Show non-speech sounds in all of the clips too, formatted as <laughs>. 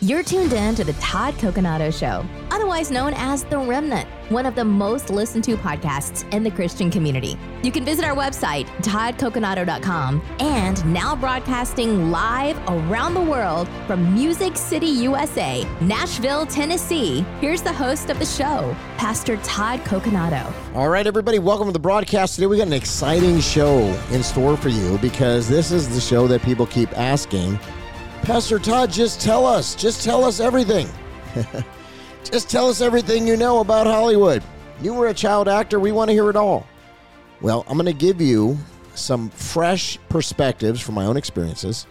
You're tuned in to the Todd Coconato Show, otherwise known as The Remnant, one of the most listened to podcasts in the Christian community. You can visit our website, toddcoconato.com, and now broadcasting live around the world from Music City, USA, Nashville, Tennessee. Here's the host of the show, Pastor Todd Coconato. All right, everybody, welcome to the broadcast. Today we got an exciting show in store for you because this is the show that people keep asking Pastor Todd, just tell us, just tell us everything. <laughs> just tell us everything you know about Hollywood. You were a child actor, we want to hear it all. Well, I'm going to give you some fresh perspectives from my own experiences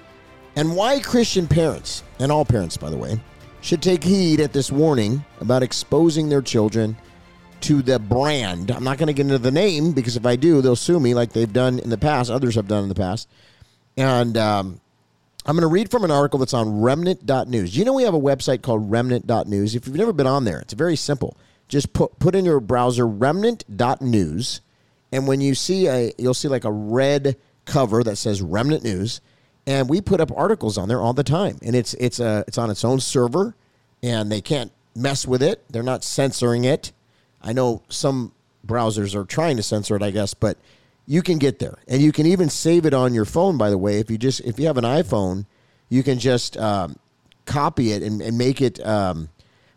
and why Christian parents, and all parents, by the way, should take heed at this warning about exposing their children to the brand. I'm not going to get into the name because if I do, they'll sue me like they've done in the past, others have done in the past. And um, I'm going to read from an article that's on remnant.news. You know, we have a website called remnant.news. If you've never been on there, it's very simple. Just put, put in your browser remnant.news. And when you see a, you'll see like a red cover that says Remnant News. And we put up articles on there all the time. And it's, it's, a, it's on its own server and they can't mess with it. They're not censoring it. I know some browsers are trying to censor it, I guess, but you can get there, and you can even save it on your phone. By the way, if you just if you have an iPhone, you can just um, copy it and, and make it. Um,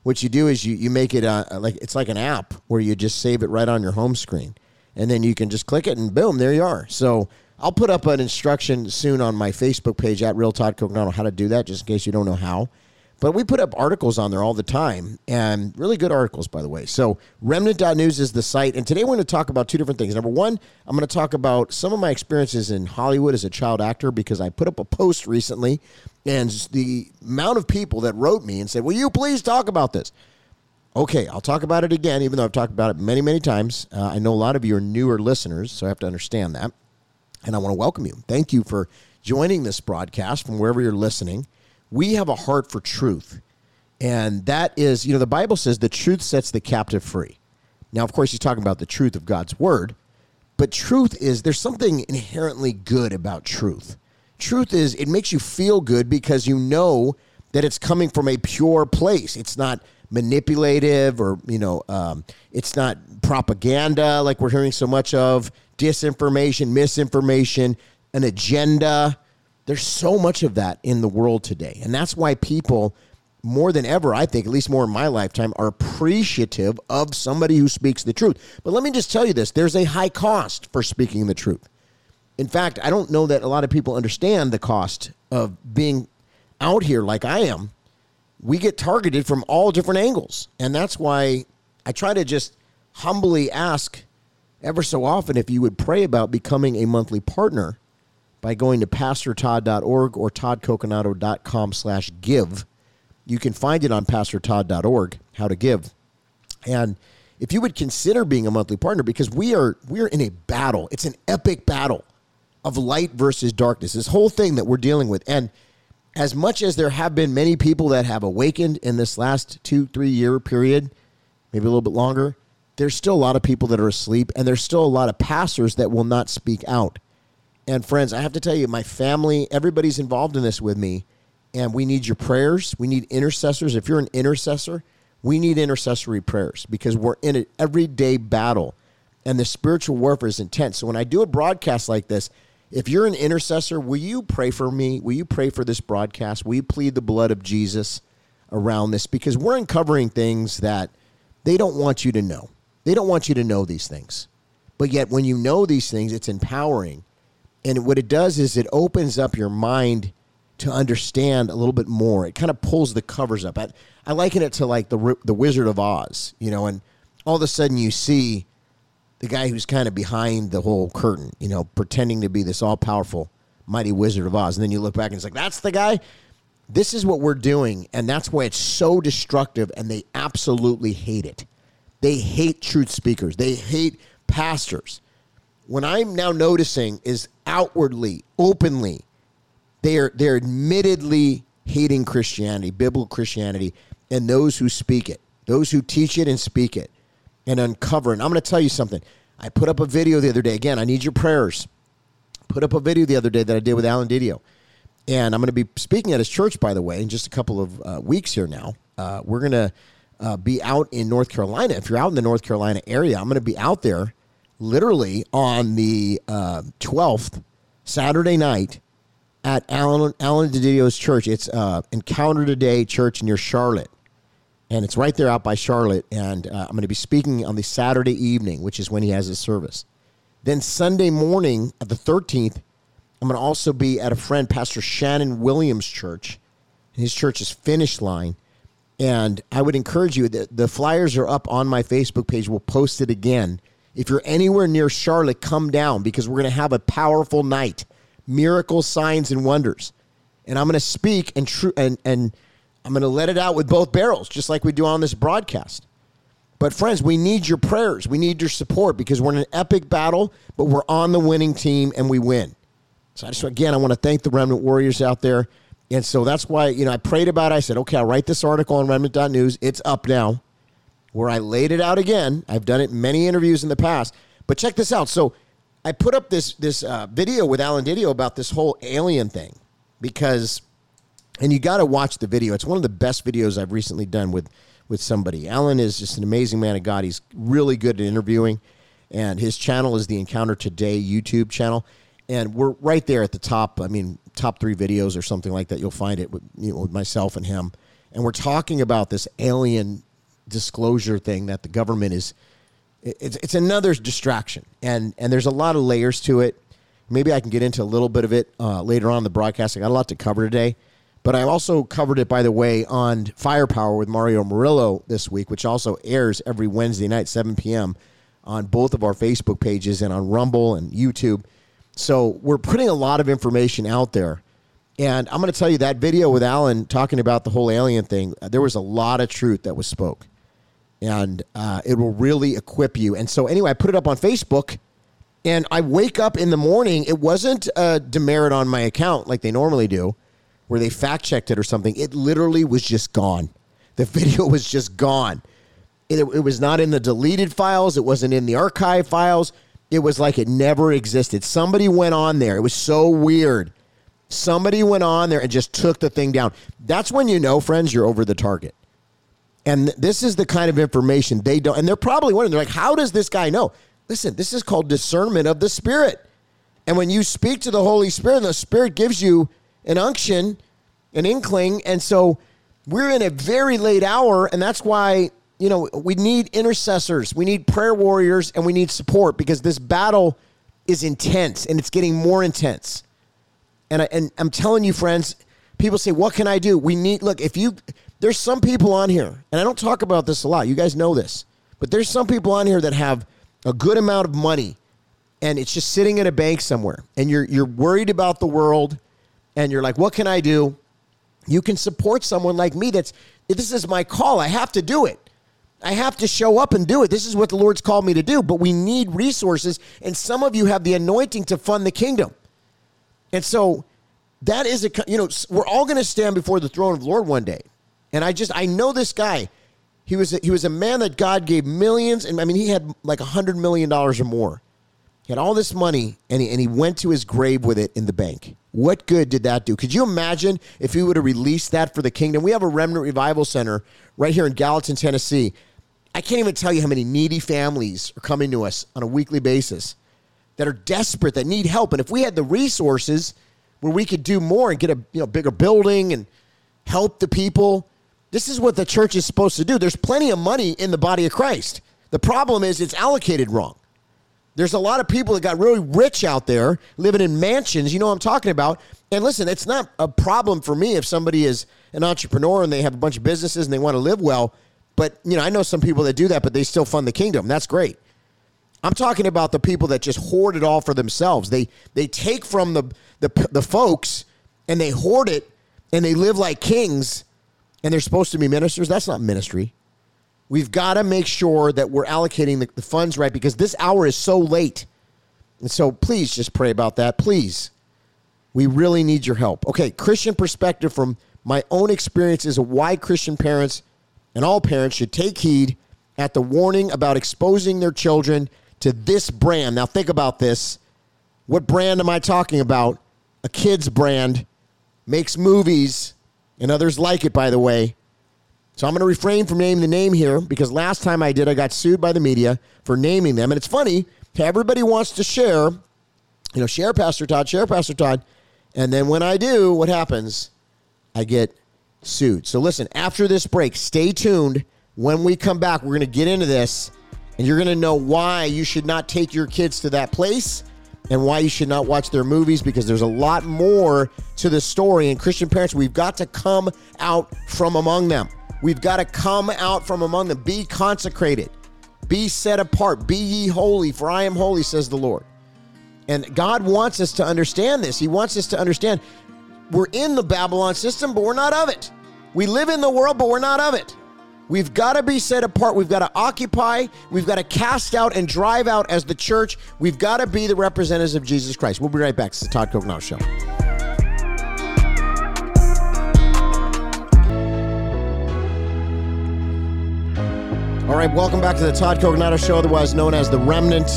what you do is you you make it uh, like it's like an app where you just save it right on your home screen, and then you can just click it and boom, there you are. So. I'll put up an instruction soon on my Facebook page at Real Todd Coconato how to do that, just in case you don't know how. But we put up articles on there all the time, and really good articles, by the way. So, remnant.news is the site. And today we're going to talk about two different things. Number one, I'm going to talk about some of my experiences in Hollywood as a child actor because I put up a post recently, and the amount of people that wrote me and said, Will you please talk about this? Okay, I'll talk about it again, even though I've talked about it many, many times. Uh, I know a lot of you are newer listeners, so I have to understand that. And I want to welcome you. Thank you for joining this broadcast from wherever you're listening we have a heart for truth. And that is, you know, the Bible says the truth sets the captive free. Now, of course, he's talking about the truth of God's word, but truth is, there's something inherently good about truth. Truth is, it makes you feel good because you know that it's coming from a pure place. It's not manipulative or, you know, um, it's not propaganda like we're hearing so much of, disinformation, misinformation, an agenda. There's so much of that in the world today. And that's why people, more than ever, I think, at least more in my lifetime, are appreciative of somebody who speaks the truth. But let me just tell you this there's a high cost for speaking the truth. In fact, I don't know that a lot of people understand the cost of being out here like I am. We get targeted from all different angles. And that's why I try to just humbly ask ever so often if you would pray about becoming a monthly partner by going to pastortodd.org or toddcoconato.com slash give. You can find it on pastortodd.org, how to give. And if you would consider being a monthly partner, because we are we are in a battle. It's an epic battle of light versus darkness. This whole thing that we're dealing with. And as much as there have been many people that have awakened in this last two, three year period, maybe a little bit longer, there's still a lot of people that are asleep, and there's still a lot of pastors that will not speak out. And friends, I have to tell you, my family, everybody's involved in this with me. And we need your prayers. We need intercessors. If you're an intercessor, we need intercessory prayers because we're in an everyday battle and the spiritual warfare is intense. So when I do a broadcast like this, if you're an intercessor, will you pray for me? Will you pray for this broadcast? Will you plead the blood of Jesus around this? Because we're uncovering things that they don't want you to know. They don't want you to know these things. But yet, when you know these things, it's empowering and what it does is it opens up your mind to understand a little bit more. It kind of pulls the covers up. I, I liken it to like the the Wizard of Oz, you know, and all of a sudden you see the guy who's kind of behind the whole curtain, you know, pretending to be this all powerful, mighty Wizard of Oz, and then you look back and it's like that's the guy. This is what we're doing, and that's why it's so destructive, and they absolutely hate it. They hate truth speakers. They hate pastors what I'm now noticing is outwardly, openly, they're they're admittedly hating Christianity, biblical Christianity, and those who speak it, those who teach it and speak it, and uncover. And I'm going to tell you something. I put up a video the other day. Again, I need your prayers. Put up a video the other day that I did with Alan DiDio. And I'm going to be speaking at his church, by the way, in just a couple of uh, weeks here now. Uh, we're going to uh, be out in North Carolina. If you're out in the North Carolina area, I'm going to be out there literally on the 12th, uh, Saturday night, at Alan, Alan DiDio's church. It's uh, Encounter Today Church near Charlotte. And it's right there out by Charlotte. And uh, I'm going to be speaking on the Saturday evening, which is when he has his service. Then Sunday morning at the 13th, I'm going to also be at a friend, Pastor Shannon Williams' church. His church is Finish Line. And I would encourage you, the, the flyers are up on my Facebook page. We'll post it again. If you're anywhere near Charlotte, come down because we're going to have a powerful night miracles, signs, and wonders. And I'm going to speak and, and, and I'm going to let it out with both barrels, just like we do on this broadcast. But, friends, we need your prayers. We need your support because we're in an epic battle, but we're on the winning team and we win. So, I just, again, I want to thank the Remnant Warriors out there. And so that's why, you know, I prayed about it. I said, okay, I'll write this article on remnant.news. It's up now where I laid it out again. I've done it many interviews in the past. But check this out. So I put up this this uh, video with Alan DiDio about this whole alien thing because, and you got to watch the video. It's one of the best videos I've recently done with with somebody. Alan is just an amazing man of God. He's really good at interviewing, and his channel is the Encounter Today YouTube channel. And we're right there at the top. I mean, top three videos or something like that. You'll find it with you know with myself and him, and we're talking about this alien disclosure thing that the government is it's it's another distraction, and and there's a lot of layers to it. Maybe I can get into a little bit of it uh, later on in the broadcast. I got a lot to cover today, but I also covered it, by the way, on Firepower with Mario Murillo this week, which also airs every Wednesday night, 7 p.m. on both of our Facebook pages and on Rumble and YouTube. So we're putting a lot of information out there. And I'm going to tell you that video with Alan talking about the whole alien thing, there was a lot of truth that was spoke and uh, it will really equip you. And so, anyway, I put it up on Facebook, and I wake up in the morning. It wasn't a demerit on my account like they normally do, where they fact checked it or something. It literally was just gone. The <laughs> video was just gone. It, it was not in the deleted files. It wasn't in the archive files. It was like it never existed. Somebody went on there. It was so weird. Somebody went on there and just took the thing down. That's when you know, friends, you're over the target. And this is the kind of information they don't, and they're probably wondering, they're like, how does this guy know? Listen, this is called discernment of the Spirit. And when you speak to the Holy Spirit, the Spirit gives you an unction, an inkling. And so we're in a very late hour, and that's why, you know, we need intercessors, we need prayer warriors, and we need support because this battle is intense and it's getting more intense. And, I, and I'm telling you, friends, people say, What can I do? We need, look, if you, there's some people on here, and I don't talk about this a lot. You guys know this, but there's some people on here that have a good amount of money, and it's just sitting in a bank somewhere, and you're you're worried about the world, and you're like, what can I do? You can support someone like me. That's this is my call. I have to do it. I have to show up and do it. This is what the Lord's called me to do. But we need resources, and some of you have the anointing to fund the kingdom. And so that is a you know we're all going to stand before the throne of the Lord one day. And I just I know this guy. He was a, he was a man that God gave millions, and I mean he had like a hundred million dollars or more. He had all this money, and he, and he went to his grave with it in the bank. What good did that do? Could you imagine if he would have released that for the kingdom? We have a remnant revival center right here in Gallatin, Tennessee. I can't even tell you how many needy families are coming to us on a weekly basis that are desperate, that need help. And if we had the resources where we could do more and get a you know bigger building and help the people, this is what the church is supposed to do. There's plenty of money in the body of Christ. The problem is it's allocated wrong. There's a lot of people that got really rich out there living in mansions. You know what I'm talking about. And listen, it's not a problem for me if somebody is an entrepreneur and they have a bunch of businesses and they want to live well. But, you know, I know some people that do that, but they still fund the kingdom. That's great. I'm talking about the people that just hoard it all for themselves. They they take from the the, the folks and they hoard it and they live like kings and they're supposed to be ministers. That's not ministry. We've got to make sure that we're allocating the, the funds right because this hour is so late. And so please just pray about that. Please. We really need your help. Okay, Christian perspective from my own experiences of why Christian parents and all parents should take heed at the warning about exposing their children to this brand. Now, think about this. What brand am I talking about? A kid's brand makes movies, and others like it, by the way. So I'm going to refrain from naming the name here because last time I did, I got sued by the media for naming them. And it's funny, everybody wants to share, you know, share Pastor Todd, share Pastor Todd. And then when I do, what happens? I get sued. So listen, after this break, stay tuned. When we come back, we're going to get into this and you're going to know why you should not take your kids to that place and why you should not watch their movies because there's a lot more to the story. And Christian parents, we've got to come out from among them. We've got to come out from among them. Be consecrated, be set apart, be ye holy, for I am holy, says the Lord. And God wants us to understand this. He wants us to understand we're in the Babylon system, but we're not of it. We live in the world, but we're not of it. We've got to be set apart. We've got to occupy. We've got to cast out and drive out as the church. We've got to be the representatives of Jesus Christ. We'll be right back. It's the Todd Coconato Show. All right, welcome back to the Todd Coconato Show, otherwise known as The Remnant.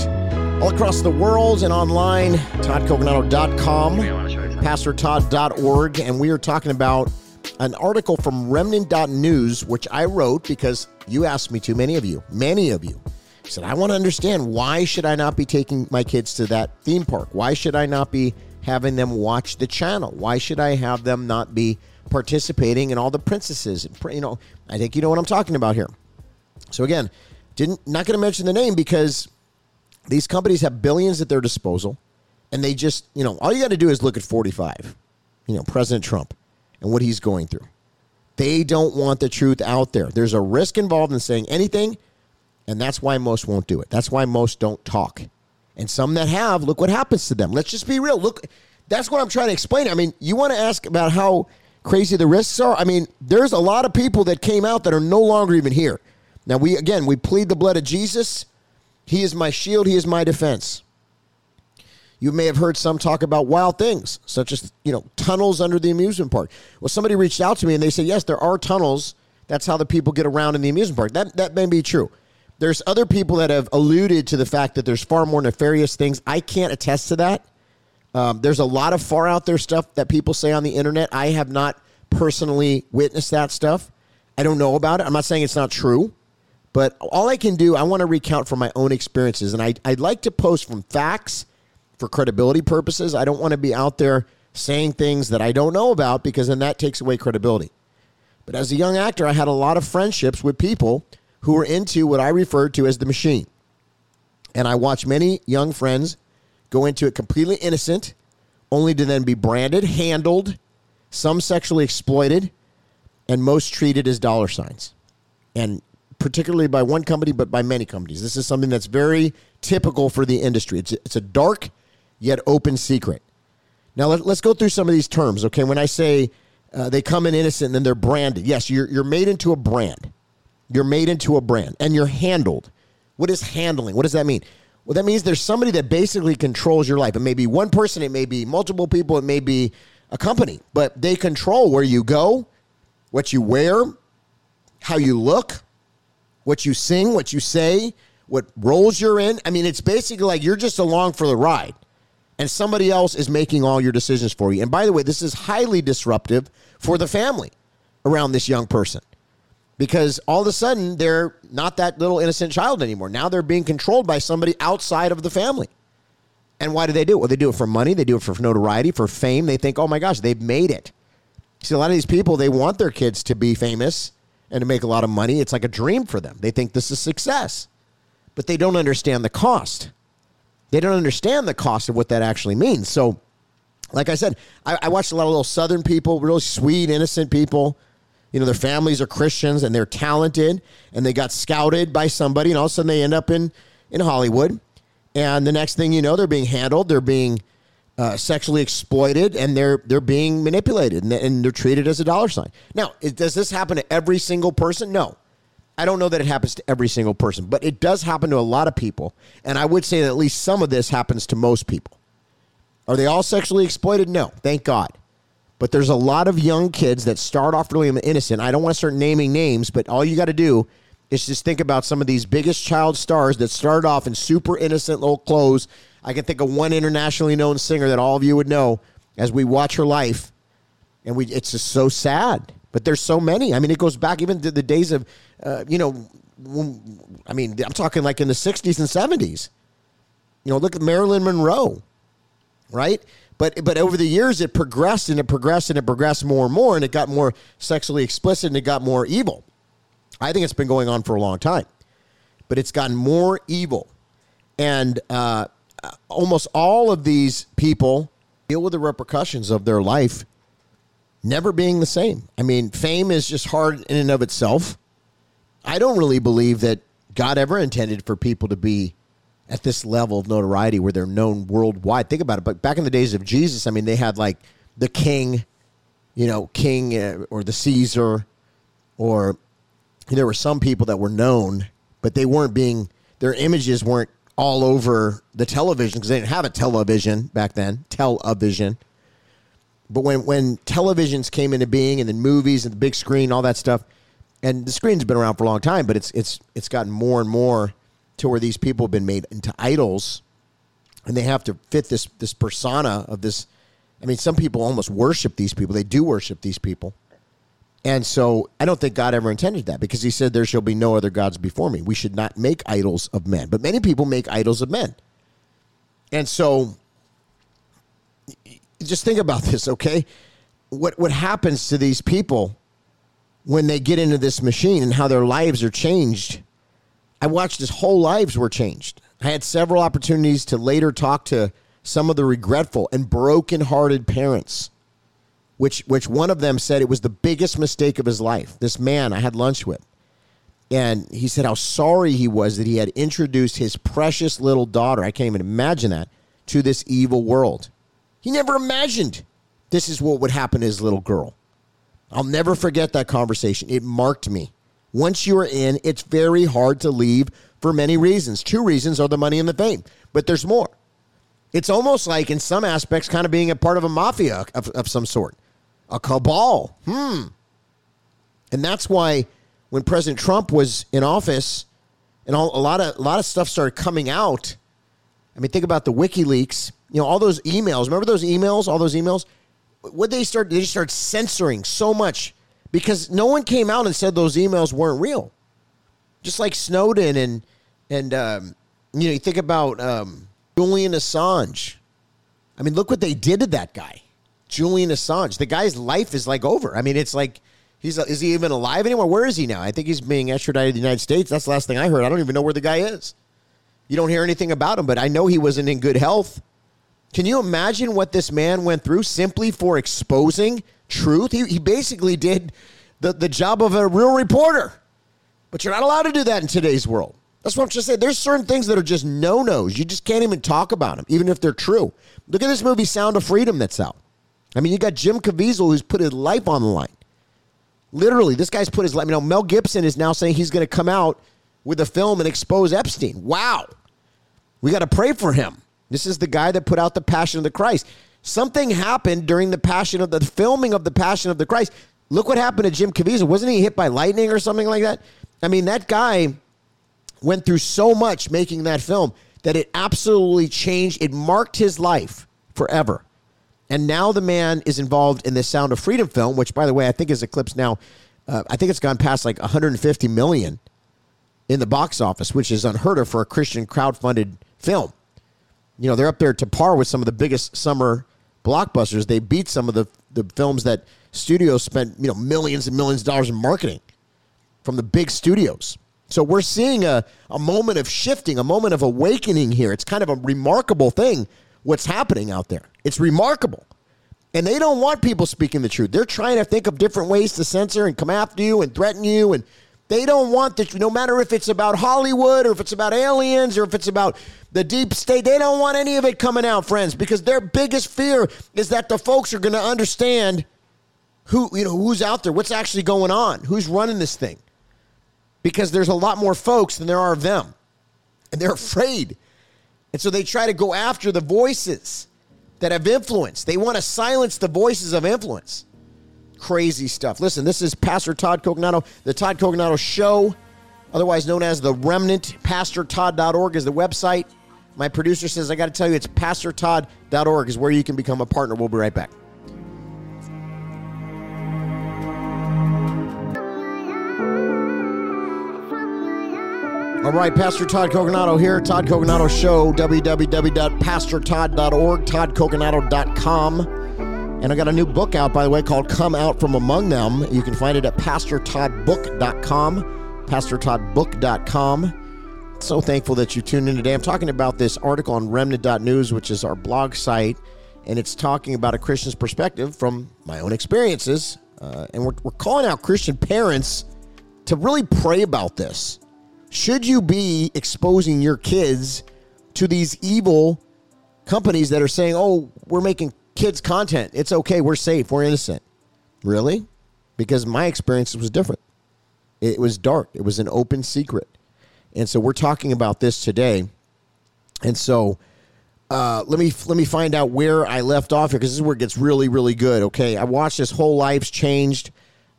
All across the world and online, toddcoconato.com, pastortodd.org, and we are talking about an article from remnant.news, which I wrote because you asked me to, many of you, many of you said, I want to understand why should I not be taking my kids to that theme park? Why should I not be having them watch the channel? Why should I have them not be participating in all the princesses? You know, I think you know what I'm talking about here. So again, didn't not going to mention the name because these companies have billions at their disposal and they just, you know, all you got to do is look at 45. You know, President Trump and what he's going through. They don't want the truth out there. There's a risk involved in saying anything, and that's why most won't do it. That's why most don't talk. And some that have, look what happens to them. Let's just be real. Look, that's what I'm trying to explain. I mean, you want to ask about how crazy the risks are? I mean, there's a lot of people that came out that are no longer even here. Now, we again, we plead the blood of Jesus. He is my shield, he is my defense. You may have heard some talk about wild things, such as, you know, tunnels under the amusement park. Well, somebody reached out to me and they said, yes, there are tunnels. That's how the people get around in the amusement park. That, that may be true. There's other people that have alluded to the fact that there's far more nefarious things. I can't attest to that. Um, there's a lot of far out there stuff that people say on the internet. I have not personally witnessed that stuff. I don't know about it. I'm not saying it's not true, but all I can do, I want to recount from my own experiences. And I, I'd like to post from facts for credibility purposes. I don't want to be out there saying things that I don't know about because then that takes away credibility. But as a young actor, I had a lot of friendships with people who were into what I referred to as the machine. And I watched many young friends go into it completely innocent, only to then be branded, handled, some sexually exploited, and most treated as dollar signs. And particularly by one company, but by many companies. This is something that's very typical for the industry. It's, it's a dark yet open secret. Now, let, us go through some of these terms, okay? When I say uh, they come in innocent and then they're branded, yes, you're, you're made into a brand. You're made into a brand and you're handled. What is handling? What does that mean? Well, that means there's somebody that basically controls your life. It may be one person, it may be multiple people, it may be a company, but they control where you go, what you wear, how you look, what you sing, what you say, what roles you're in. I mean, it's basically like you're just along for the ride and somebody else is making all your decisions for you. And by the way, this is highly disruptive for the family around this young person because all of a sudden they're not that little innocent child anymore. Now they're being controlled by somebody outside of the family. And why do they do it? Well, they do it for money, they do it for notoriety, for fame. They think, oh my gosh, they've made it. See, a lot of these people, they want their kids to be famous and to make a lot of money. It's like a dream for them. They think this is success, but they don't understand the cost. They don't understand the cost of what that actually means. So, like I said, I, I watched a lot of little Southern people, really sweet, innocent people. You know, their families are Christians and they're talented and they got scouted by somebody, and all of a sudden they end up in, in Hollywood. And the next thing you know, they're being handled, they're being uh, sexually exploited, and they're they're being manipulated, and, and they're treated as a dollar sign. Now, does this happen to every single person? No. I don't know that it happens to every single person, but it does happen to a lot of people. And I would say that at least some of this happens to most people. Are they all sexually exploited? No, thank God. But there's a lot of young kids that start off really innocent. I don't want to start naming names, but all you got to do is just think about some of these biggest child stars that started off in super innocent little clothes. I can think of one internationally known singer that all of you would know as we watch her life. and we it's just so sad. But there's so many. I mean, it goes back even to the days of, uh, you know, when, I mean, I'm talking like in the 60s and 70s. You know, look at Marilyn Monroe, right? But but over the years, it progressed and it progressed and it progressed more and more, and it got more sexually explicit and it got more evil. I think it's been going on for a long time, but it's gotten more evil, and uh, almost all of these people deal with the repercussions of their life never being the same. I mean, fame is just hard in and of itself. I don't really believe that God ever intended for people to be at this level of notoriety where they're known worldwide. Think about it. But back in the days of Jesus, I mean, they had like the king, you know, king uh, or the Caesar, or there were some people that were known, but they weren't being, their images weren't all over the television because they didn't have a television back then, television. But when, when televisions came into being and then movies and the big screen, all that stuff, and the screen's been around for a long time, but it's it's it's gotten more and more to where these people have been made into idols, and they have to fit this this persona of this. I mean, some people almost worship these people. They do worship these people, and so I don't think God ever intended that because He said, "There shall be no other gods before me." We should not make idols of men, but many people make idols of men, and so just think about <laughs> this, okay? What what happens to these people when they get into this machine and how their lives are changed? I watched his whole lives were changed. I had several opportunities to later talk to some of the regretful and broken-hearted parents, which which one of them said it was the biggest mistake of his life. This man I had lunch with. And he said how sorry he was that he had introduced his precious little daughter, I can't even imagine that, to this evil world. He never imagined this is what would happen to his little girl. I'll never forget that conversation. It marked me. Once you are in, it's very hard to leave for many reasons. Two reasons are the money and the fame, but there's more. It's almost like, in some aspects, kind of being a part of a mafia of, of some sort, a cabal. Hmm. And that's why when President Trump was in office and all, a lot of a lot of stuff started coming out. I mean, think about the WikiLeaks you know, all those emails. Remember those emails? All those emails. What they start? They just start censoring so much because no one came out and said those emails weren't real. Just like Snowden and and um, you know, you think about um, Julian Assange. I mean, look what they did to that guy, Julian Assange. The guy's life is like over. I mean, it's like he's is he even alive anymore? Where is he now? I think he's being extradited to the United States. That's the last thing I heard. I don't even know where the guy is. You don't hear anything about him, but I know he wasn't in good health. Can you imagine what this man went through simply for exposing truth? He, he basically did the, the job of a real reporter. But you're not allowed to do that in today's world. That's what I'm just saying. There's certain things that are just no nos. You just can't even talk about them, even if they're true. Look at this movie, Sound of Freedom, that's out. I mean, you got Jim Caviezel who's put his life on the line. Literally, this guy's put his life. You know, Mel Gibson is now saying he's going to come out with a film and expose Epstein. Wow. We got to pray for him. This is the guy that put out the Passion of the Christ. Something happened during the Passion of the, the filming of the Passion of the Christ. Look what happened to Jim Caviezel. Wasn't he hit by lightning or something like that? I mean, that guy went through so much making that film that it absolutely changed. It marked his life forever. And now the man is involved in the Sound of Freedom film, which, by the way, I think is eclipsed now. Uh, I think it's gone past like 150 million in the box office, which is unheard of for a Christian crowd-funded film you know, they're up there to par with some of the biggest summer blockbusters. They beat some of the, the films that studios spent, you know, millions and millions of dollars in marketing from the big studios. So we're seeing a, a moment of shifting, a moment of awakening here. It's kind of a remarkable thing what's happening out there. It's remarkable. And they don't want people speaking the truth. They're trying to think of different ways to censor and come after you and threaten you. And they don't want that, no matter if it's about Hollywood or if it's about aliens or if it's about the deep state, they don't want any of it coming out, friends, because their biggest fear is that the folks are going to understand who, you know, who's out there, what's actually going on, who's running this thing. Because there's a lot more folks than there are of them. And they're afraid. And so they try to go after the voices that have influence. They want to silence the voices of influence crazy stuff. Listen, this is Pastor Todd Coconato, the Todd Coconato Show, otherwise known as The Remnant. PastorTodd.org is the website. My producer says, I got to tell you, it's PastorTodd.org is where you can become a partner. We'll be right back. All right, Pastor Todd Coconato here. Todd Coconato Show, www.pastortodd.org, toddcoconato.com. And I got a new book out, by the way, called Come Out From Among Them. You can find it at pastortoddbook.com, pastortoddbook.com. So thankful that you tuned in today. I'm talking about this article on remnant.news, which is our blog site, and it's talking about a Christian's perspective from my own experiences. Uh, and we're, we're calling out Christian parents to really pray about this should you be exposing your kids to these evil companies that are saying, oh, we're making kids content? It's okay. We're safe. We're innocent. Really? Because my experience was different. It was dark, it was an open secret. And so we're talking about this today. And so uh, let me let me find out where I left off here because this is where it gets really really good. Okay, I watched this whole life's changed.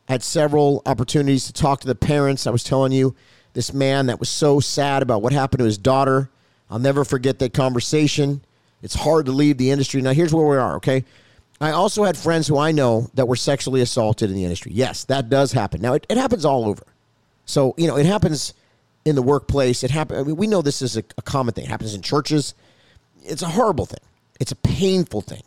Had several opportunities to talk to the parents. I was telling you this man that was so sad about what happened to his daughter. I'll never forget that conversation. It's hard to leave the industry. Now, here's where we are, okay? I also had friends who I know that were sexually assaulted in the industry. Yes, that does happen. Now, it, it happens all over. So, you know, it happens in the workplace. It happens. I mean, we know this is a, a common thing. It happens in churches. It's a horrible thing. It's a painful thing.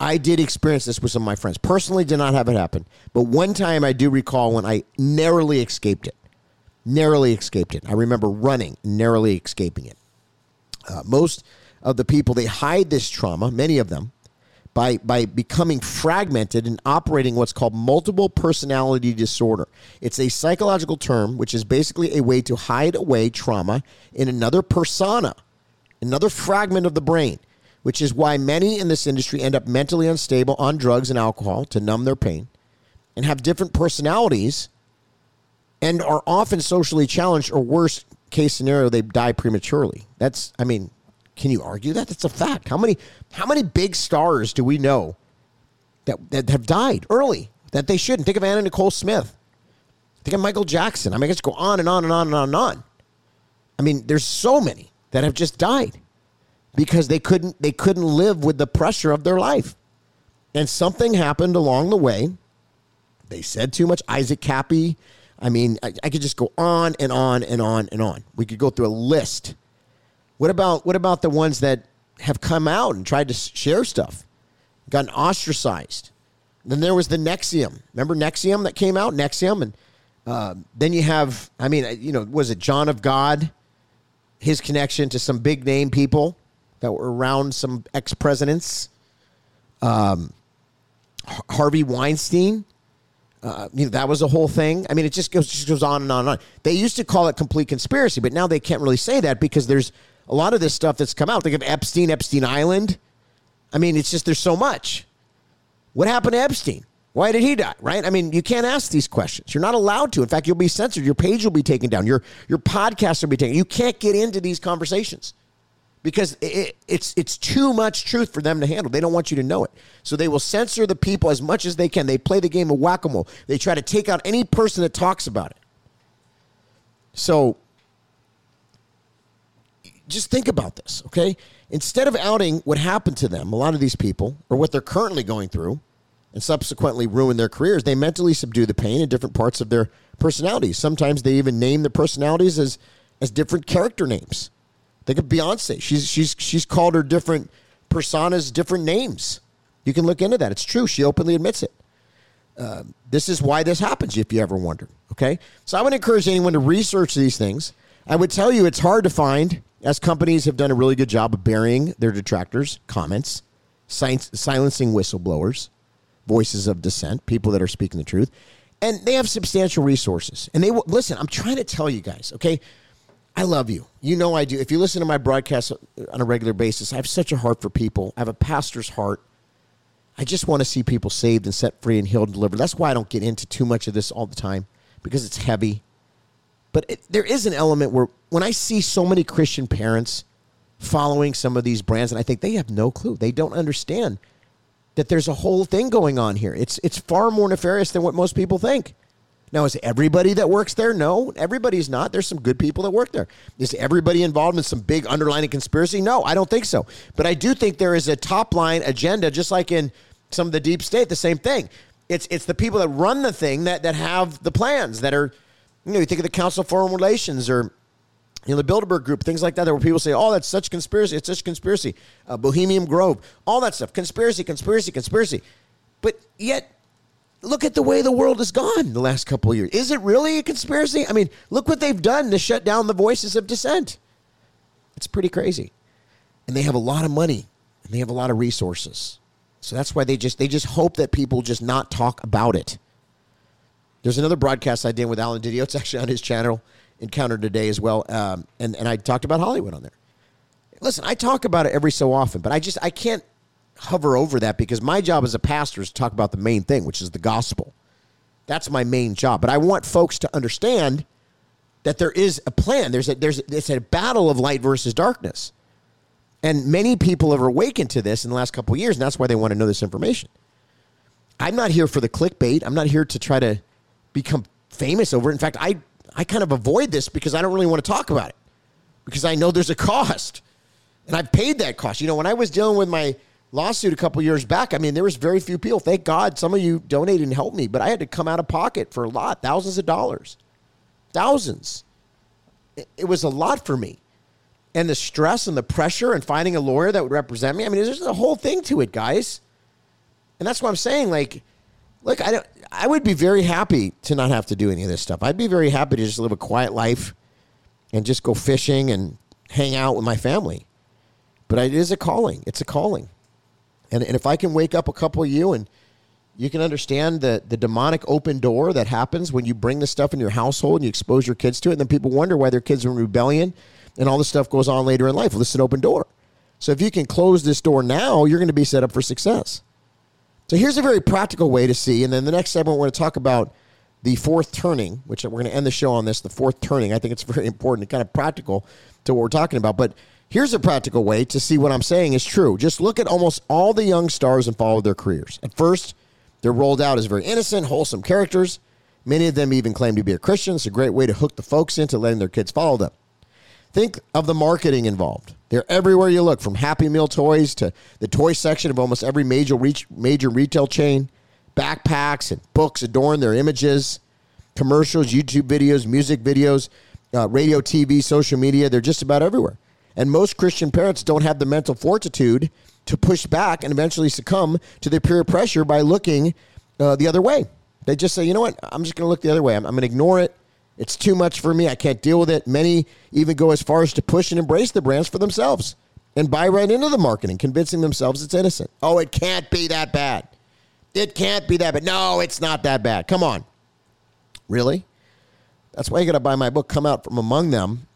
I did experience this with some of my friends. Personally, did not have it happen. But one time I do recall when I narrowly escaped it narrowly escaped it. I remember running, narrowly escaping it. Uh, most of the people, they hide this trauma, many of them, by, by becoming fragmented and operating what's called multiple personality disorder. It's a psychological term, which is basically a way to hide away trauma in another persona, another fragment of the brain, which is why many in this industry end up mentally unstable on drugs and alcohol to numb their pain and have different personalities and are often socially challenged, or worst case scenario, they die prematurely. That's, I mean, can you argue that? That's a fact. How many, how many big stars do we know that, that have died early that they shouldn't? Think of Anna Nicole Smith. Think of Michael Jackson. I mean, I just go on and on and on and on and on. I mean, there's so many that have just died because they couldn't they couldn't live with the pressure of their life. And something happened along the way. They said too much. Isaac Kappy. I mean, I, I, could just go on and on and on and on. We could go through a list. What about what about the ones that have come out and tried to share stuff, gotten ostracized? Then there was the NXIVM. Remember NXIVM that came out, NXIVM, and uh, then you have, I mean, you know, was it John of God? His connection to some big name people that were around some ex presidents. Um, Harvey Weinstein uh, you know, that was a whole thing. I mean, it just goes just goes on and on and on. They used to call it complete conspiracy, but now they can't really say that because there's a lot of this stuff that's come out. Think of Epstein, Epstein Island. I mean, it's just there's so much. What happened to Epstein? Why did he die? Right? I mean, you can't ask these questions. You're not allowed to. In fact, you'll be censored. Your page will be taken down. Your your podcast will be taken. You can't get into these conversations because it, it's it's too much truth for them to handle. They don't want you to know it, so they will censor the people as much as they can. They play the game of whack a mole. They try to take out any person that talks about it. So just think about this, okay? Instead of outing what happened to them, a lot of these people, or what they're currently going through, and subsequently ruin their careers, they mentally subdue the pain in different parts of their personalities. Sometimes they even name their personalities as as different character names. Think of Beyonce. She's she's she's called her different personas different names. You can look into that. It's true. She openly admits it. Uh, this is why this happens, if you ever wonder. Okay, so I would encourage anyone to research these things. I would tell you it's hard to find, as companies have done a really good job of burying their detractors, comments, silencing whistleblowers, voices of dissent, people that are speaking the truth, and they have substantial resources. And they will listen. I'm trying to tell you guys. Okay I love you. You know I do. If you listen to my broadcast on a regular basis, I have such a heart for people. I have a pastor's heart. I just want to see people saved and set free and healed and delivered. That's why I don't get into too much of this all the time because it's heavy. But it, there is an element where when I see so many Christian parents following some of these brands, and I think they have no clue, they don't understand that there's a whole thing going on here. It's it's far more nefarious than what most people think. Now, is everybody that works there? No, everybody's not. There's some good people that work there. Is everybody involved in some big underlying conspiracy? No, I don't think so. But I do think there is a top line agenda, just like in some of the deep state, the same thing. It's it's the people that run the thing that that have the plans that are, you know, you think of the Council of Foreign Relations or You know, the Bilderberg Group, things like that, where people say, oh, that's such conspiracy. It's such conspiracy. Uh, Bohemian Grove, all that stuff. Conspiracy, conspiracy, conspiracy. But yet, look at the way the world has gone the last couple of years. Is it really a conspiracy? I mean, look what they've done to shut down the voices of dissent. It's pretty crazy. And they have a lot of money and they have a lot of resources. So that's why they just they just hope that people just not talk about it. There's another broadcast I did with Alan DiDio. It's actually on his channel, Encounter Today as well. Um, and, and I talked about Hollywood on there. Listen, I talk about it every so often, but I just I can't hover over that because my job as a pastor is to talk about the main thing, which is the gospel. That's my main job. But I want folks to understand that there is a plan. There's a there's it's a battle of light versus darkness. And many people have awakened to this in the last couple years, and that's why they want to know this information. I'm not here for the clickbait. I'm not here to try to become famous over it. In fact, I I kind of avoid this because I don't really want to talk about it because I know there's a cost. And I've paid that cost. You know, when I was dealing with my lawsuit a couple years back, I mean, there was very few people. Thank God some of you donated and helped me, but I had to come out of pocket for a lot, thousands of dollars. Thousands. It was a lot for me. And the stress and the pressure and finding a lawyer that would represent me. I mean, there's a whole thing to it, guys. And that's what I'm saying. Like, look, I don't I would be very happy to not have to do any of this stuff. I'd be very happy to just live a quiet life and just go fishing and hang out with my family. But it is a calling. It's a calling. And, and if I can wake up a couple of you and you can understand the, the demonic open door that happens when you bring this stuff in your household and you expose your kids to it, and then people wonder why their kids are in rebellion and all this stuff goes on later in life. Well, this is an open door. So if you can close this door now, you're going to be set up for success. So here's a very practical way to see. And then the next segment, we're going to talk about the fourth turning, which we're going to end the show on this, the fourth turning. I think it's <laughs> very important and kind of practical to what we're talking about. But Here's a practical way to see what I'm saying is true. Just look at almost all the young stars and follow their careers. At first, they're rolled out as very innocent, wholesome characters. Many of them even claim to be a Christian. It's a great way to hook the folks into letting their kids follow them. Think of the marketing involved. They're everywhere you look, from Happy Meal toys to the toy section of almost every major reach, major retail chain. Backpacks and books adorn their images. Commercials, YouTube videos, music videos, uh, radio, TV, social media. They're just about everywhere. And most Christian parents don't have the mental fortitude to push back and eventually succumb to the peer pressure by looking uh, the other way. They just say, you know what, I'm just going to look the other way. I'm, I'm going to ignore it. It's too much for me. I can't deal with it. Many even go as far as to push and embrace the brands for themselves and buy right into the marketing, convincing themselves it's innocent. Oh, it can't be that bad. It can't be that bad. No, it's not that bad. Come on. Really? That's why you got to buy my book, Come Out From Among Them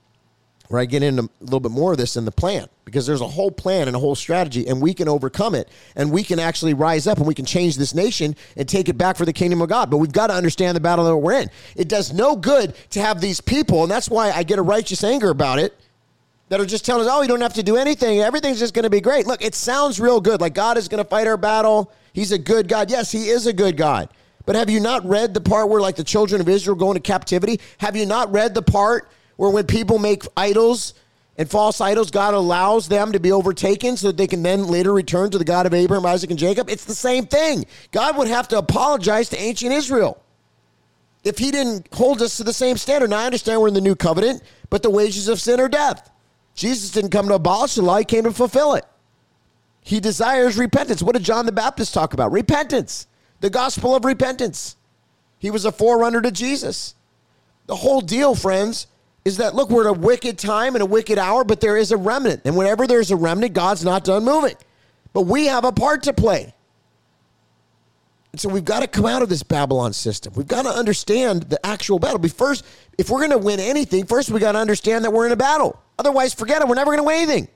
where I get into a little bit more of this in the plan because there's a whole plan and a whole strategy, and we can overcome it, and we can actually rise up and we can change this nation and take it back for the kingdom of God. But we've got to understand the battle that we're in. It does no good to have these people, and that's why I get a righteous anger about it. That are just telling us, oh, you don't have to do anything. Everything's just going to be great. Look, it sounds real good. Like God is going to fight our battle. He's a good God. Yes, He is a good God. But have you not read the part where, like, the children of Israel go into captivity? Have you not read the part where when people make idols and false idols, God allows them to be overtaken so that they can then later return to the God of Abraham, Isaac, and Jacob. It's the same thing. God would have to apologize to ancient Israel if he didn't hold us to the same standard. Now, I understand we're in the new covenant, but the wages of sin are death. Jesus didn't come to abolish the law, he came to fulfill it. He desires repentance. What did John the Baptist talk about? Repentance, the gospel of repentance. He was a forerunner to Jesus. The whole deal, friends, is that look, we're at a wicked time and a wicked hour, but there is a remnant. And whenever there's a remnant, God's not done moving. But we have a part to play. And so we've got to come out of this Babylon system. We've got to understand the actual battle. But first, if we're going to win anything, first we got to understand that we're in a battle. Otherwise, forget it. We're never going to win anything.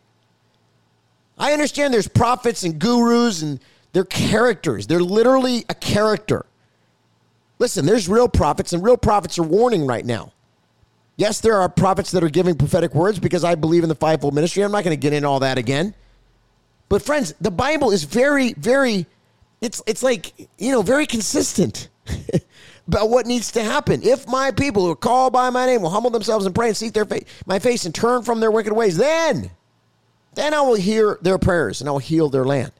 I understand there's prophets and gurus and they're characters. They're literally a character. Listen, there's real prophets, and real prophets are warning right now. Yes, there are prophets that are giving prophetic words because I believe in the fivefold ministry. I'm not going to get into all that again. But friends, the Bible is very, very, it's it's like, you know, very consistent <laughs> about what needs to happen. If my people who are called by my name will humble themselves and pray and seek their face, my face and turn from their wicked ways, then, then I will hear their prayers and I will heal their land.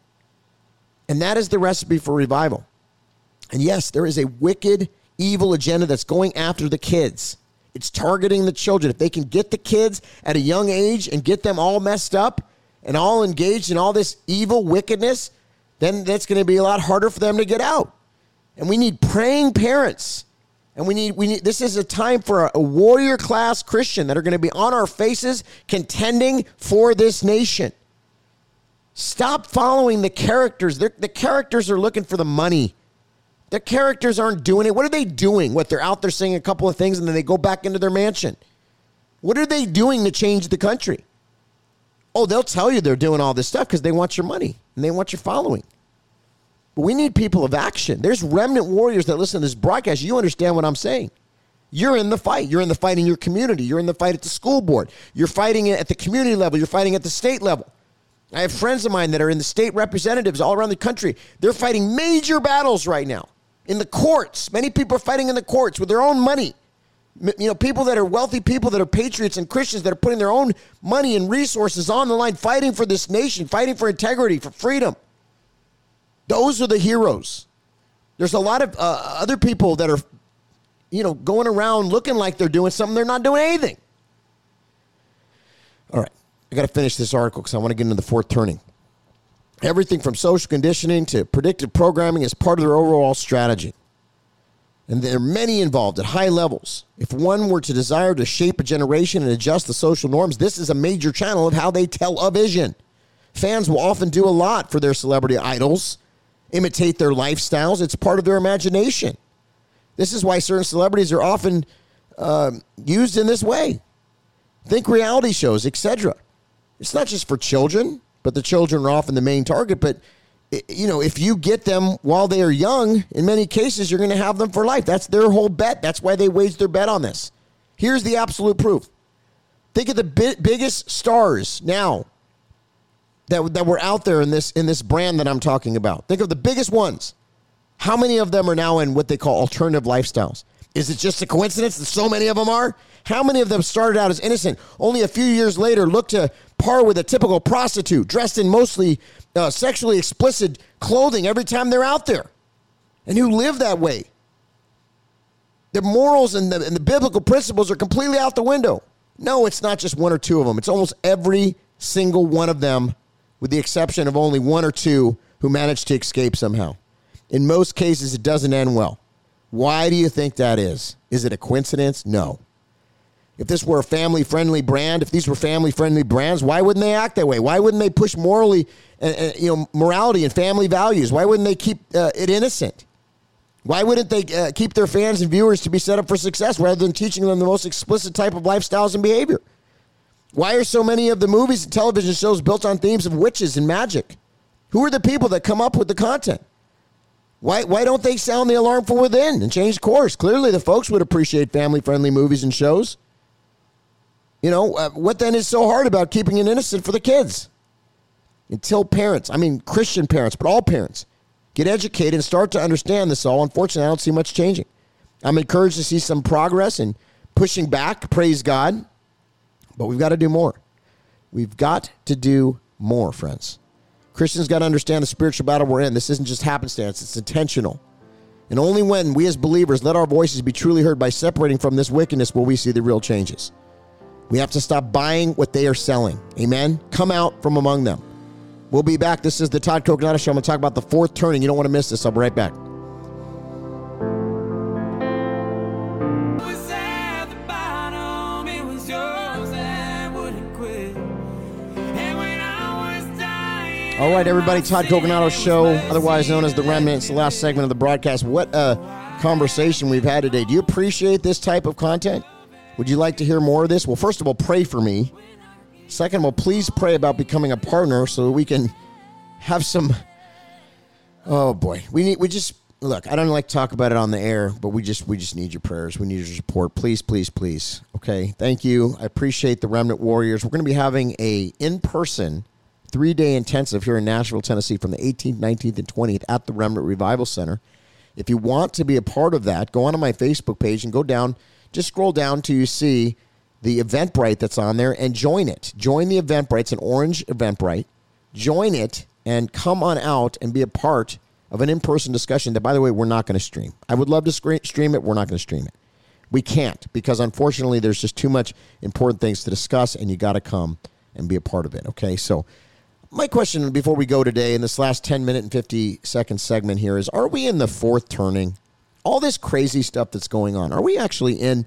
And that is the recipe for revival. And yes, there is a wicked, evil agenda that's going after the kids It's targeting the children. If they can get the kids at a young age and get them all messed up and all engaged in all this evil wickedness, then that's going to be a lot harder for them to get out. And we need praying parents. And we need we need this is a time for a, a warrior class Christian that are going to be on our faces contending for this nation. Stop following the characters. They're, the characters are looking for the money. The characters aren't doing it. What are they doing? What they're out there saying a couple of things and then they go back into their mansion. What are they doing to change the country? Oh, they'll tell you they're doing all this stuff because they want your money and they want your following. But we need people of action. There's remnant warriors that listen to this broadcast. You understand what I'm saying. You're in the fight. You're in the fight in your community. You're in the fight at the school board. You're fighting at the community level. You're fighting at the state level. I have friends of mine that are in the state representatives all around the country. They're fighting major battles right now in the courts. Many people are fighting in the courts with their own money. You know, people that are wealthy people that are patriots and Christians that are putting their own money and resources on the line, fighting for this nation, fighting for integrity, for freedom. Those are the heroes. There's a lot of uh, other people that are, you know, going around looking like they're doing something, they're not doing anything. All right. I got to finish this article because I want to get into the fourth turning. Everything from social conditioning to predictive programming is part of their overall strategy. And there are many involved at high levels. If one were to desire to shape a generation and adjust the social norms, this is a major channel of how they tell a vision. Fans will often do a lot for their celebrity idols, imitate their lifestyles. It's part of their imagination. This is why certain celebrities are often uh, used in this way. Think reality shows, etc it's not just for children, but the children are often the main target. But you know, if you get them while they are young, in many cases, you're going to have them for life. That's their whole bet. That's why they waged their bet on this. Here's the absolute proof. Think of the bi- biggest stars now that, that were out there in this in this brand that I'm talking about. Think of the biggest ones. How many of them are now in what they call alternative lifestyles? Is it just a coincidence that so many of them are? How many of them started out as innocent, only a few years later looked to par with a typical prostitute, dressed in mostly uh, sexually explicit clothing every time they're out there, and who live that way? Their morals and the, and the biblical principles are completely out the window. No, it's not just one or two of them. It's almost every single one of them, with the exception of only one or two who managed to escape somehow. In most cases, it doesn't end well. Why do you think that is? Is it a coincidence? No. If this were a family friendly brand, if these were family friendly brands, why wouldn't they act that way? Why wouldn't they push morally, uh, you know, morality and family values? Why wouldn't they keep uh, it innocent? Why wouldn't they uh, keep their fans and viewers to be set up for success rather than teaching them the most explicit type of lifestyles and behavior? Why are so many of the movies and television shows built on themes of witches and magic? Who are the people that come up with the content? Why, why don't they sound the alarm from within and change course? Clearly, the folks would appreciate family friendly movies and shows. You know, uh, what then is so hard about keeping it innocent for the kids? Until parents, I mean Christian parents, but all parents, get educated and start to understand this all, unfortunately, I don't see much changing. I'm encouraged to see some progress and pushing back, praise God, but we've got to do more. We've got to do more, friends. Christians got to understand the spiritual battle we're in. This isn't just happenstance, it's intentional. And only when we as believers let our voices be truly heard by separating from this wickedness will we see the real changes. We have to stop buying what they are selling. Amen. Come out from among them. We'll be back. This is the Todd Coconato Show. I'm going to talk about the fourth turning. You don't want to miss this. I'll be right back. All right, everybody. Todd Coconato Show, otherwise known as The Remnant. It's the last segment of the broadcast. What a conversation we've had today. Do you appreciate this type of content? Would you like to hear more of this? Well, first of all, pray for me. Second of all, please pray about becoming a partner so we can have some. Oh boy, we need. We just look. I don't like to talk about it on the air, but we just we just need your prayers. We need your support. Please, please, please. Okay, thank you. I appreciate the Remnant Warriors. We're going to be having a in person three day intensive here in Nashville, Tennessee, from the 18th, 19th, and 20th at the Remnant Revival Center. If you want to be a part of that, go onto my Facebook page and go down just scroll down to you see the Eventbrite that's on there and join it. Join the Eventbrite. It's an orange Eventbrite. Join it and come on out and be a part of an in person discussion that, by the way, we're not going to stream. I would love to stream it. We're not going to stream it. We can't because unfortunately there's just too much important things to discuss and you got to come and be a part of it. Okay. So, my question before we go today in this last 10 minute and 50 second segment here is Are we in the fourth turning? All this crazy stuff that's going on, are we actually in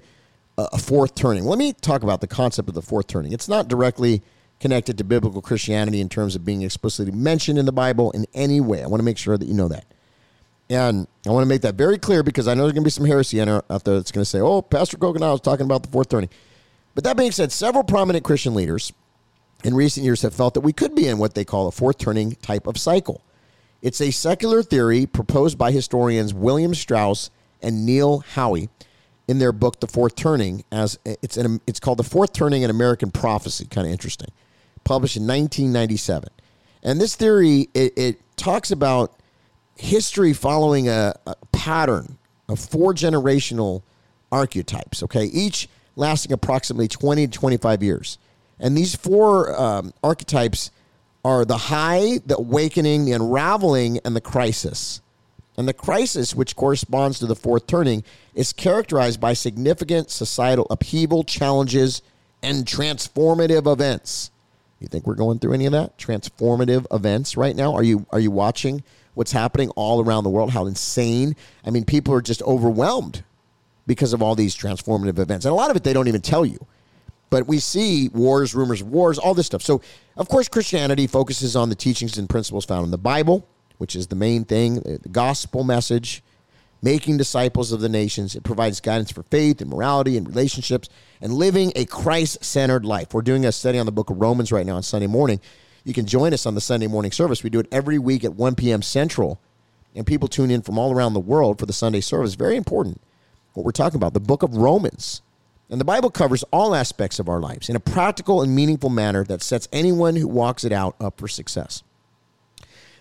a fourth turning? Let me talk about the concept of the fourth turning. It's not directly connected to biblical Christianity in terms of being explicitly mentioned in the Bible in any way. I want to make sure that you know that. And I want to make that very clear because I know there's going to be some heresy out there that's going to say, oh, Pastor Coconut was talking about the fourth turning. But that being said, several prominent Christian leaders in recent years have felt that we could be in what they call a fourth turning type of cycle. It's a secular theory proposed by historians William Strauss and Neil Howe in their book The Fourth Turning as it's an, it's called The Fourth Turning in American Prophecy, kind of interesting. Published in 1997. And this theory it, it talks about history following a, a pattern of four generational archetypes, okay? Each lasting approximately 20 to 25 years. And these four um, archetypes are the high, the awakening, the unraveling, and the crisis. And the crisis, which corresponds to the fourth turning, is characterized by significant societal upheaval, challenges, and transformative events. You think we're going through any of that? Transformative events right now? Are you are you watching what's happening all around the world? How insane! I mean, people are just overwhelmed because of all these transformative events, and a lot of it they don't even tell you. But we see wars, rumors of wars, all this stuff. So, of course, Christianity focuses on the teachings and principles found in the Bible, which is the main thing, the gospel message, making disciples of the nations. It provides guidance for faith and morality and relationships and living a Christ centered life. We're doing a study on the book of Romans right now on Sunday morning. You can join us on the Sunday morning service. We do it every week at 1 p.m. Central, and people tune in from all around the world for the Sunday service. Very important what we're talking about the book of Romans. And the Bible covers all aspects of our lives in a practical and meaningful manner that sets anyone who walks it out up for success.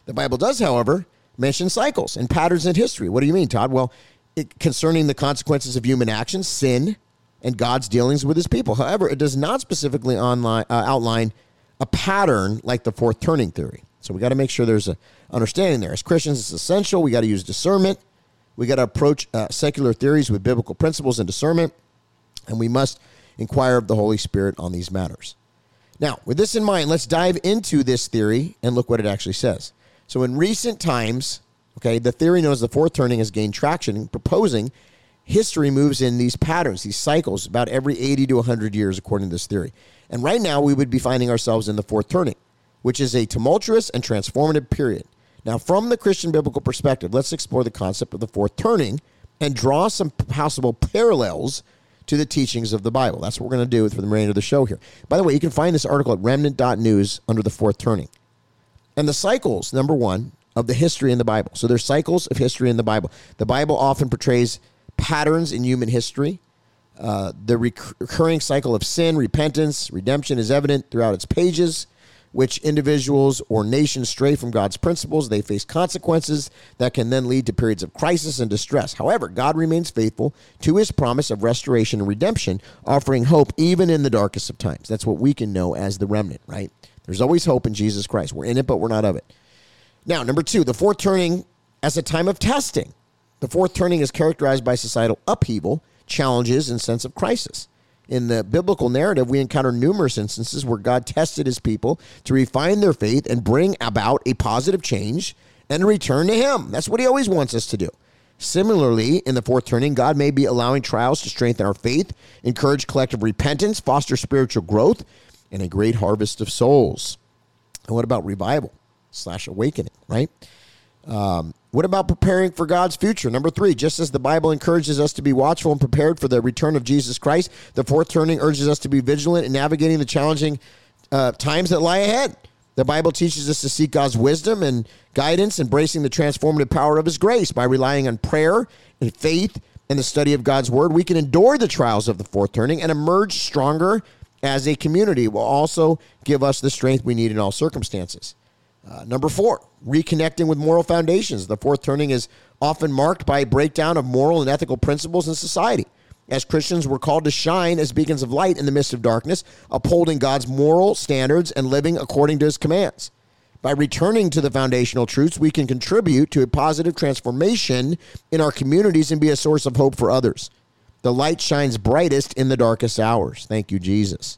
The Bible does, however, mention cycles and patterns in history. What do you mean, Todd? Well, it, concerning the consequences of human actions, sin, and God's dealings with his people. However, it does not specifically online, uh, outline a pattern like the fourth turning theory. So we got to make sure there's a understanding there. As Christians, it's essential. We got to use discernment. We got to approach uh, secular theories with biblical principles and discernment and we must inquire of the Holy Spirit on these matters. Now, with this in mind, let's dive into this theory and look what it actually says. So, in recent times, okay, the theory known as the fourth turning has gained traction, proposing history moves in these patterns, these cycles, about every 80 to 100 years, according to this theory. And right now, we would be finding ourselves in the fourth turning, which is a tumultuous and transformative period. Now, from the Christian biblical perspective, let's explore the concept of the fourth turning and draw some possible parallels to the teachings of the Bible. That's what we're going to do for the remainder of the show here. By the way, you can find this article at remnant.news under the fourth turning. And the cycles, number one, of the history in the Bible. So there's cycles of history in the Bible. The Bible often portrays patterns in human history. Uh, the recurring cycle of sin, repentance, redemption is evident throughout its pages which individuals or nations stray from God's principles, they face consequences that can then lead to periods of crisis and distress. However, God remains faithful to his promise of restoration and redemption, offering hope even in the darkest of times. That's what we can know as the remnant, right? There's always hope in Jesus Christ. We're in it, but we're not of it. Now, number two, the fourth turning as a time of testing. The fourth turning is characterized by societal upheaval, challenges, and sense of crisis in the biblical narrative, we encounter numerous instances where God tested his people to refine their faith and bring about a positive change and return to him. That's what he always wants us to do. Similarly, in the fourth turning, God may be allowing trials to strengthen our faith, encourage collective repentance, foster spiritual growth, and a great harvest of souls. And what about revival slash awakening, right? Um, what about preparing for God's future? Number three, just as the Bible encourages us to be watchful and prepared for the return of Jesus Christ, the fourth turning urges us to be vigilant in navigating the challenging uh, times that lie ahead. The Bible teaches us to seek God's wisdom and guidance, embracing the transformative power of His grace by relying on prayer and faith and the study of God's Word. We can endure the trials of the fourth turning and emerge stronger as a community. It will also give us the strength we need in all circumstances. Uh, number four, reconnecting with moral foundations. The fourth turning is often marked by a breakdown of moral and ethical principles in society. As Christians, we're called to shine as beacons of light in the midst of darkness, upholding God's moral standards and living according to his commands. By returning to the foundational truths, we can contribute to a positive transformation in our communities and be a source of hope for others. The light shines brightest in the darkest hours. Thank you, Jesus.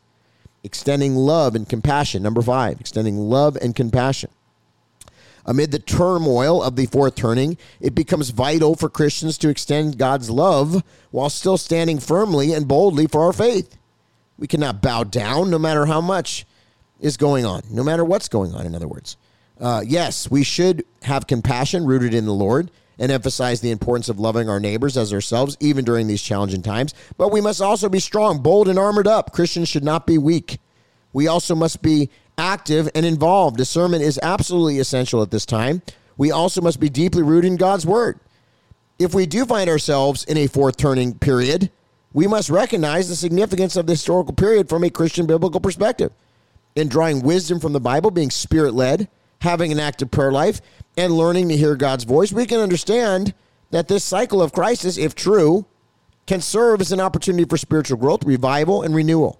Extending love and compassion. Number five, extending love and compassion. Amid the turmoil of the fourth turning, it becomes vital for Christians to extend God's love while still standing firmly and boldly for our faith. We cannot bow down no matter how much is going on, no matter what's going on, in other words. Uh, yes, we should have compassion rooted in the Lord and emphasize the importance of loving our neighbors as ourselves, even during these challenging times. But we must also be strong, bold, and armored up. Christians should not be weak. We also must be active and involved. Discernment is absolutely essential at this time. We also must be deeply rooted in God's word. If we do find ourselves in a fourth turning period, we must recognize the significance of the historical period from a Christian biblical perspective. In drawing wisdom from the Bible, being spirit led, having an active prayer life, and learning to hear God's voice, we can understand that this cycle of crisis, if true, can serve as an opportunity for spiritual growth, revival, and renewal.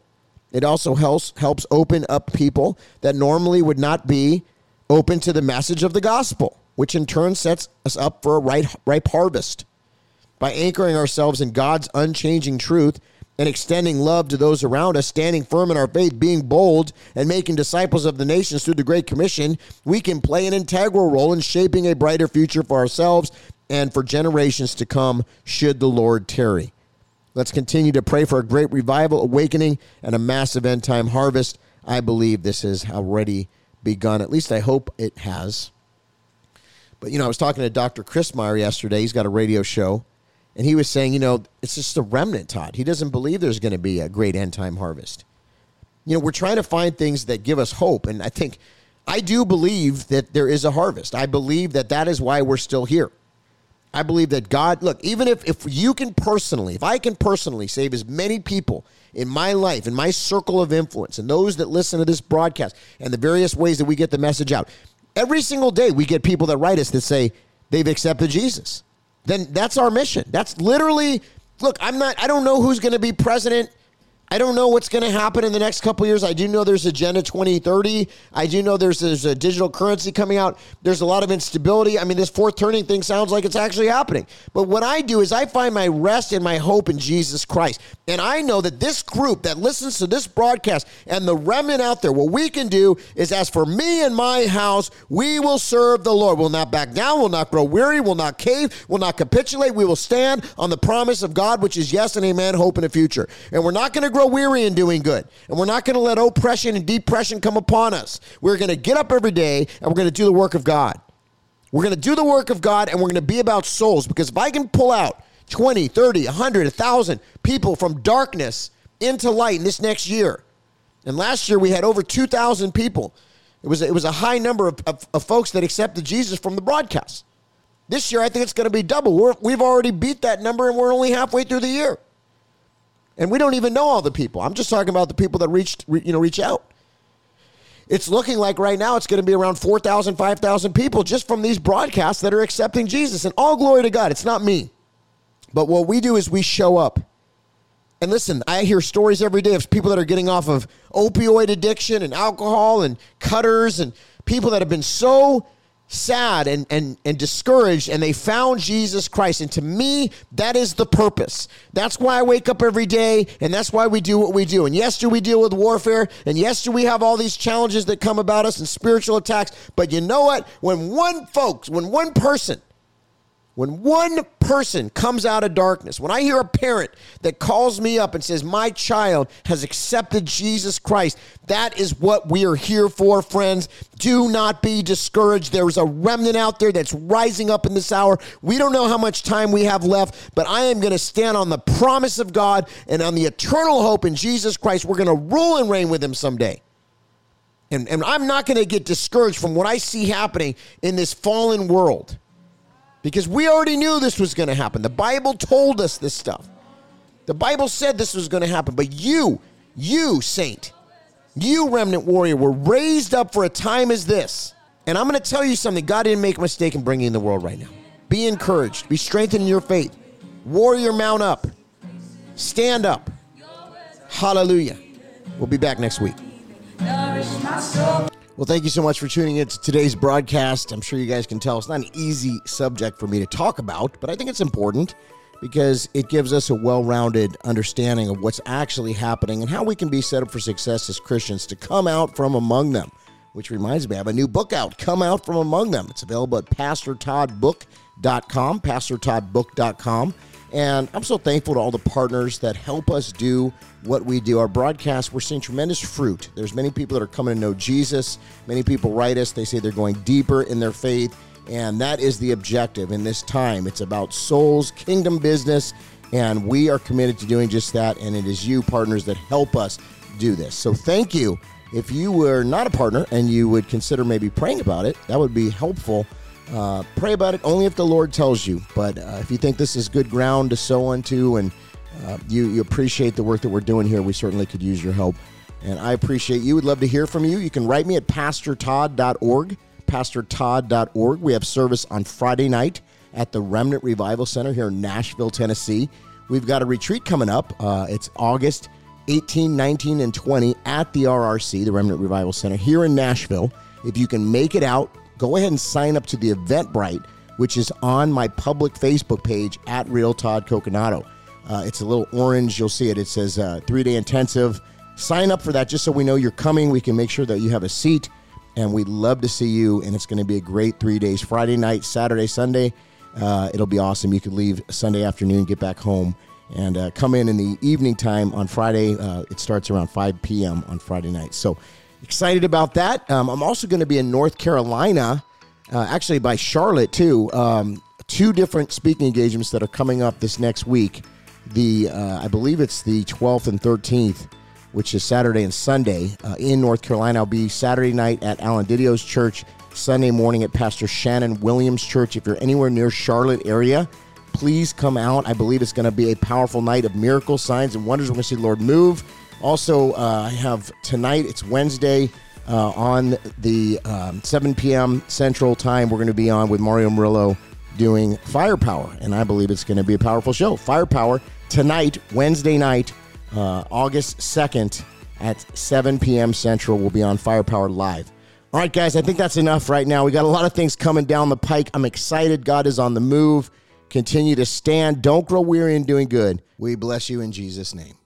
It also helps helps open up people that normally would not be open to the message of the gospel, which in turn sets us up for a ripe, ripe harvest. By anchoring ourselves in God's unchanging truth and extending love to those around us, standing firm in our faith, being bold, and making disciples of the nations through the Great Commission, we can play an integral role in shaping a brighter future for ourselves and for generations to come, should the Lord tarry. Let's continue to pray for a great revival, awakening, and a massive end time harvest. I believe this has already begun. At least I hope it has. But, you know, I was talking to Dr. Chris Meyer yesterday. He's got a radio show. And he was saying, you know, it's just a remnant, Todd. He doesn't believe there's going to be a great end time harvest. You know, we're trying to find things that give us hope. And I think, I do believe that there is a harvest. I believe that that is why we're still here. I believe that God, look, even if, if you can personally, if I can personally save as many people in my life, in my circle of influence, and those that listen to this broadcast, and the various ways that we get the message out, every single day we get people that write us that say they've accepted Jesus. Then that's our mission. That's literally, look, I'm not, I don't know who's going to be president I don't know what's going to happen in the next couple years. I do know there's Agenda 2030. I do know there's, there's a digital currency coming out. There's a lot of instability. I mean, this fourth turning thing sounds like it's actually happening. But what I do is I find my rest and my hope in Jesus Christ. And I know that this group that listens to this broadcast and the remnant out there, what we can do is as for me and my house, we will serve the Lord. We'll not back down. We'll not grow weary. We'll not cave. We'll not capitulate. We will stand on the promise of God, which is yes and amen, hope in the future. And we're not going to grow weary in doing good. And we're not going to let oppression and depression come upon us. We're going to get up every day and we're going to do the work of God. We're going to do the work of God and we're going to be about souls because if I can pull out 20, 30, 100, 1,000 people from darkness into light in this next year, and last year we had over 2,000 people. It was, it was a high number of, of, of folks that accepted Jesus from the broadcast. This year, I think it's going to be double. We're, we've already beat that number and we're only halfway through the year. And we don't even know all the people. I'm just talking about the people that reached, you know, reach out. It's looking like right now it's going to be around 4,000, 5,000 people just from these broadcasts that are accepting Jesus. And all glory to God. It's not me. But what we do is we show up. And listen, I hear stories every day of people that are getting off of opioid addiction and alcohol and cutters and people that have been so sad and, and, and discouraged and they found Jesus Christ. And to me, that is the purpose. That's why I wake up every day and that's why we do what we do. And yes, do we deal with warfare? And yes, do we have all these challenges that come about us and spiritual attacks? But you know what? When one folks, when one person when one person comes out of darkness, when I hear a parent that calls me up and says, My child has accepted Jesus Christ, that is what we are here for, friends. Do not be discouraged. There's a remnant out there that's rising up in this hour. We don't know how much time we have left, but I am going to stand on the promise of God and on the eternal hope in Jesus Christ. We're going to rule and reign with Him someday. And, and I'm not going to get discouraged from what I see happening in this fallen world because we already knew this was going to happen. The Bible told us this stuff. The Bible said this was going to happen. But you, you, saint, you, remnant warrior, were raised up for a time as this. And I'm going to tell you something God didn't make a mistake in bringing in the world right now. Be encouraged, be strengthened in your faith. Warrior, mount up, stand up. Hallelujah. We'll be back next week. Well, thank you so much for tuning in to today's broadcast. I'm sure you guys can tell it's not an easy subject for me to talk about, but I think it's important. because it gives us a well rounded understanding of what's actually happening and how we can be set up for success as Christians to come out from among them. Which reminds me, I have a new book out, Come Out From Among Them. It's available at PastorToddBook.com, PastorToddBook.com. And I'm so thankful to all the partners that help us do what we do. Our broadcast, we're seeing tremendous fruit. There's many people that are coming to know Jesus. Many people write us, they say they're going deeper in their faith. And that is the objective in this time. It's about souls, kingdom business, and we are committed to doing just that. And it is you, partners, that help us do this. So thank you. If you were not a partner and you would consider maybe praying about it, that would be helpful. Uh, pray about it only if the Lord tells you. But uh, if you think this is good ground to sow into and uh, you, you appreciate the work that we're doing here, we certainly could use your help. And I appreciate you. Would love to hear from you. You can write me at pastortodd.org, pastortodd.org. We have service on Friday night at the Remnant Revival Center here in Nashville, Tennessee. We've got a retreat coming up. Uh, it's August 18, 19, and 20 at the RRC, the Remnant Revival Center here in Nashville. If you can make it out, go ahead and sign up to the Eventbrite, which is on my public Facebook page at Real Todd Coconato. Uh, it's a little orange. You'll see it. It says uh, three day intensive. Sign up for that just so we know you're coming. We can make sure that you have a seat, and we'd love to see you. And it's going to be a great three days Friday night, Saturday, Sunday. Uh, it'll be awesome. You can leave Sunday afternoon, get back home, and uh, come in in the evening time on Friday. Uh, it starts around 5 p.m. on Friday night. So excited about that. Um, I'm also going to be in North Carolina, uh, actually by Charlotte too. Um, two different speaking engagements that are coming up this next week. The uh, I believe it's the 12th and 13th, which is Saturday and Sunday uh, in North Carolina. I'll be Saturday night at Alan DiDio's church. Sunday morning at Pastor Shannon Williams Church. If you're anywhere near Charlotte area, please come out. I believe it's going to be a powerful night of miracles, signs, and wonders. We're going to see the Lord move. Also, uh, I have tonight, it's Wednesday, uh, on the um, 7 p.m. Central Time. We're going to be on with Mario Murillo doing Firepower, and I believe it's going to be a powerful show. Firepower tonight, Wednesday night, uh, August 2nd at 7 p.m. Central. We'll be on Firepower Live. All right, guys, I think that's enough right now. We got a lot of things coming down the pike. I'm excited. God is on the move. Continue to stand. Don't grow weary in doing good. We bless you in Jesus' name.